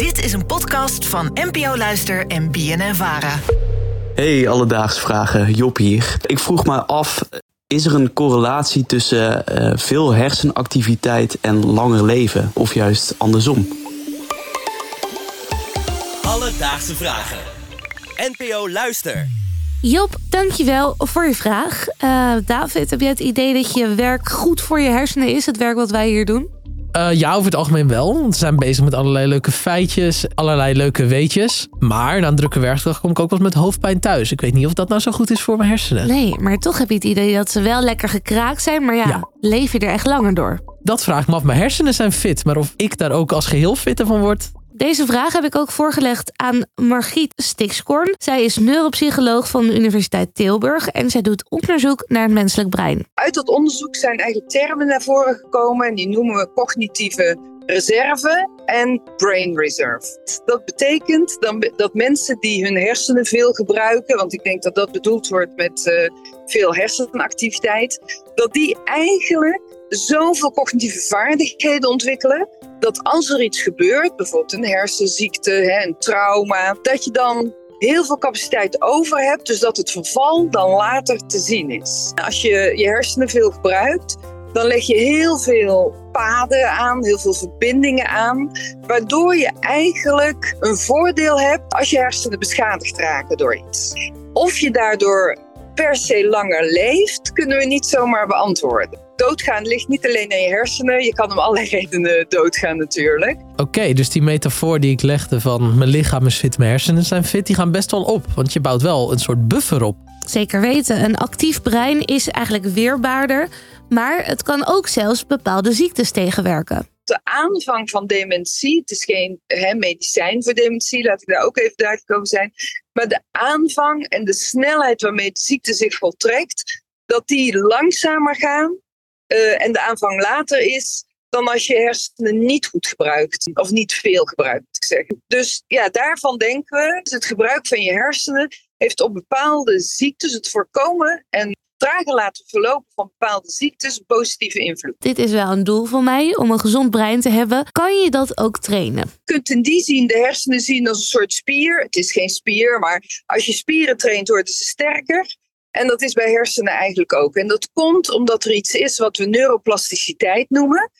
Dit is een podcast van NPO Luister en BNN Vara. Hey, alledaagse vragen. Job hier. Ik vroeg me af, is er een correlatie tussen uh, veel hersenactiviteit en langer leven? Of juist andersom? Alledaagse vragen. NPO Luister. Job, dankjewel voor je vraag. Uh, David, heb jij het idee dat je werk goed voor je hersenen is, het werk wat wij hier doen? Uh, ja, over het algemeen wel. Want we zijn bezig met allerlei leuke feitjes, allerlei leuke weetjes. Maar na een drukke werkdag kom ik ook wel eens met hoofdpijn thuis. Ik weet niet of dat nou zo goed is voor mijn hersenen. Nee, maar toch heb je het idee dat ze wel lekker gekraakt zijn. Maar ja, ja. leef je er echt langer door? Dat vraag ik me af. Mijn hersenen zijn fit. Maar of ik daar ook als geheel fitter van word, deze vraag heb ik ook voorgelegd aan Margriet Stikskorn. Zij is neuropsycholoog van de Universiteit Tilburg en zij doet onderzoek naar het menselijk brein. Uit dat onderzoek zijn eigenlijk termen naar voren gekomen en die noemen we cognitieve reserve en brain reserve. Dat betekent dan dat mensen die hun hersenen veel gebruiken, want ik denk dat dat bedoeld wordt met uh, veel hersenactiviteit, dat die eigenlijk zoveel cognitieve vaardigheden ontwikkelen dat als er iets gebeurt, bijvoorbeeld een hersenziekte, een trauma, dat je dan heel veel capaciteit over hebt, dus dat het verval dan later te zien is. Als je je hersenen veel gebruikt, dan leg je heel veel paden aan, heel veel verbindingen aan, waardoor je eigenlijk een voordeel hebt als je hersenen beschadigd raken door iets. Of je daardoor per se langer leeft, kunnen we niet zomaar beantwoorden doodgaan ligt niet alleen in je hersenen. Je kan om allerlei redenen doodgaan natuurlijk. Oké, dus die metafoor die ik legde van mijn lichaam is fit, mijn hersenen zijn fit, die gaan best wel op. Want je bouwt wel een soort buffer op. Zeker weten. Een actief brein is eigenlijk weerbaarder. Maar het kan ook zelfs bepaalde ziektes tegenwerken. De aanvang van dementie, het is geen hè, medicijn voor dementie, laat ik daar ook even duidelijk over zijn. Maar de aanvang en de snelheid waarmee de ziekte zich voltrekt, dat die langzamer gaan uh, en de aanvang later is dan als je hersenen niet goed gebruikt. Of niet veel gebruikt, moet ik zeggen. Dus ja, daarvan denken we, het gebruik van je hersenen heeft op bepaalde ziektes, het voorkomen en trager laten verlopen van bepaalde ziektes positieve invloed. Dit is wel een doel van mij, om een gezond brein te hebben. Kan je dat ook trainen? Je kunt in die zin de hersenen zien als een soort spier. Het is geen spier, maar als je spieren traint, worden ze sterker. En dat is bij hersenen eigenlijk ook. En dat komt omdat er iets is wat we neuroplasticiteit noemen.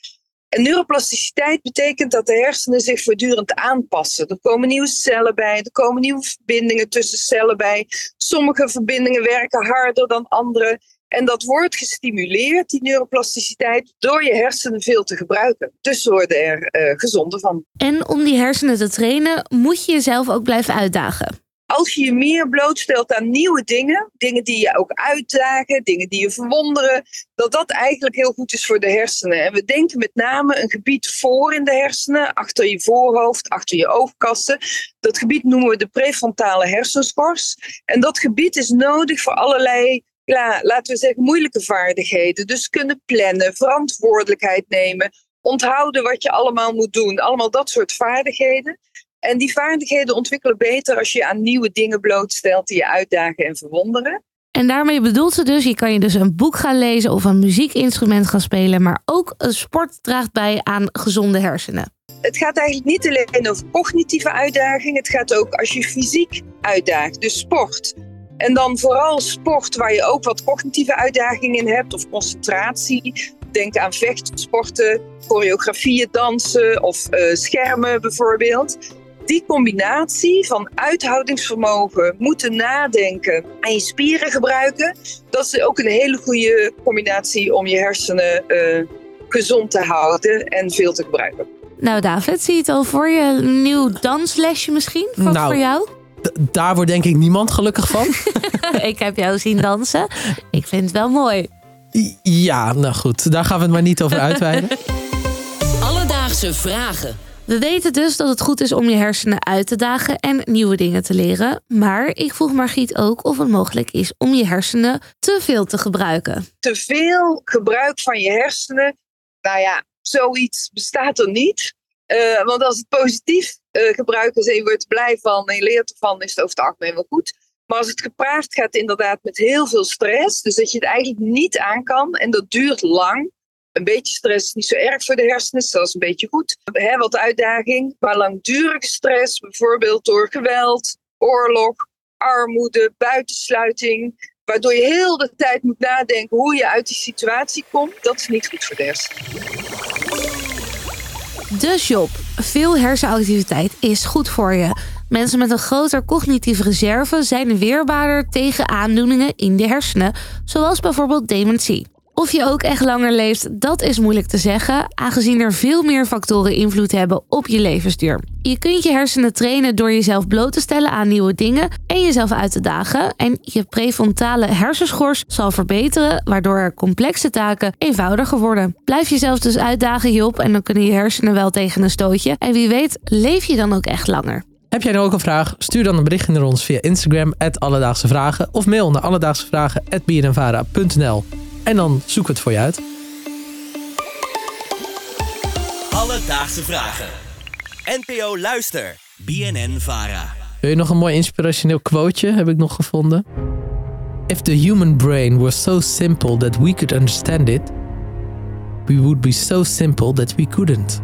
En neuroplasticiteit betekent dat de hersenen zich voortdurend aanpassen. Er komen nieuwe cellen bij, er komen nieuwe verbindingen tussen cellen bij. Sommige verbindingen werken harder dan andere. En dat wordt gestimuleerd, die neuroplasticiteit, door je hersenen veel te gebruiken. Dus worden er uh, gezonder van. En om die hersenen te trainen, moet je jezelf ook blijven uitdagen als je je meer blootstelt aan nieuwe dingen, dingen die je ook uitdagen, dingen die je verwonderen, dat dat eigenlijk heel goed is voor de hersenen. En we denken met name een gebied voor in de hersenen, achter je voorhoofd, achter je oogkassen. Dat gebied noemen we de prefrontale hersenschors. En dat gebied is nodig voor allerlei ja, laten we zeggen, moeilijke vaardigheden. Dus kunnen plannen, verantwoordelijkheid nemen, onthouden wat je allemaal moet doen. Allemaal dat soort vaardigheden. En die vaardigheden ontwikkelen beter als je aan nieuwe dingen blootstelt die je uitdagen en verwonderen. En daarmee bedoelt ze dus, je kan je dus een boek gaan lezen of een muziekinstrument gaan spelen, maar ook een sport draagt bij aan gezonde hersenen. Het gaat eigenlijk niet alleen over cognitieve uitdagingen, het gaat ook als je fysiek uitdaagt, dus sport. En dan vooral sport waar je ook wat cognitieve uitdagingen in hebt of concentratie. Denk aan vechtsporten, choreografieën, dansen of uh, schermen bijvoorbeeld die combinatie van uithoudingsvermogen, moeten nadenken en je spieren gebruiken, dat is ook een hele goede combinatie om je hersenen uh, gezond te houden en veel te gebruiken. Nou, David, zie je het al voor je? Een nieuw danslesje misschien? Wat nou, voor jou? Daar wordt denk ik niemand gelukkig van. ik heb jou zien dansen. Ik vind het wel mooi. Ja, nou goed. Daar gaan we het maar niet over uitweiden. Alledaagse vragen. We weten dus dat het goed is om je hersenen uit te dagen en nieuwe dingen te leren. Maar ik vroeg Margriet ook of het mogelijk is om je hersenen te veel te gebruiken. Te veel gebruik van je hersenen, nou ja, zoiets bestaat er niet. Uh, want als het positief uh, gebruik is en je wordt blij van en je leert ervan, is het over het algemeen wel goed. Maar als het gepaard gaat inderdaad met heel veel stress, dus dat je het eigenlijk niet aan kan en dat duurt lang, Een beetje stress is niet zo erg voor de hersenen, zelfs een beetje goed. Hè, wat uitdaging. Maar langdurige stress, bijvoorbeeld door geweld, oorlog, armoede, buitensluiting, waardoor je heel de tijd moet nadenken hoe je uit die situatie komt, dat is niet goed voor de hersenen. Dus Job, veel hersenactiviteit is goed voor je. Mensen met een groter cognitieve reserve zijn weerbaarder tegen aandoeningen in de hersenen, zoals bijvoorbeeld dementie. Of je ook echt langer leeft, dat is moeilijk te zeggen, aangezien er veel meer factoren invloed hebben op je levensduur. Je kunt je hersenen trainen door jezelf bloot te stellen aan nieuwe dingen en jezelf uit te dagen. En je prefrontale hersenschors zal verbeteren, waardoor er complexe taken eenvoudiger worden. Blijf jezelf dus uitdagen, Job, en dan kunnen je hersenen wel tegen een stootje. En wie weet, leef je dan ook echt langer. Heb jij nou ook een vraag? Stuur dan een berichtje naar ons via Instagram, Alledaagse Vragen. Of mail naar alledaagsevragen.bnnvara.nl En dan zoeken we het voor je uit. Alledaagse vragen. NPO Luister. BNN Vara. Wil je nog een mooi inspirationeel quoteje? Heb ik nog gevonden. If the human brain were so simple that we could understand it, we would be so simple that we couldn't.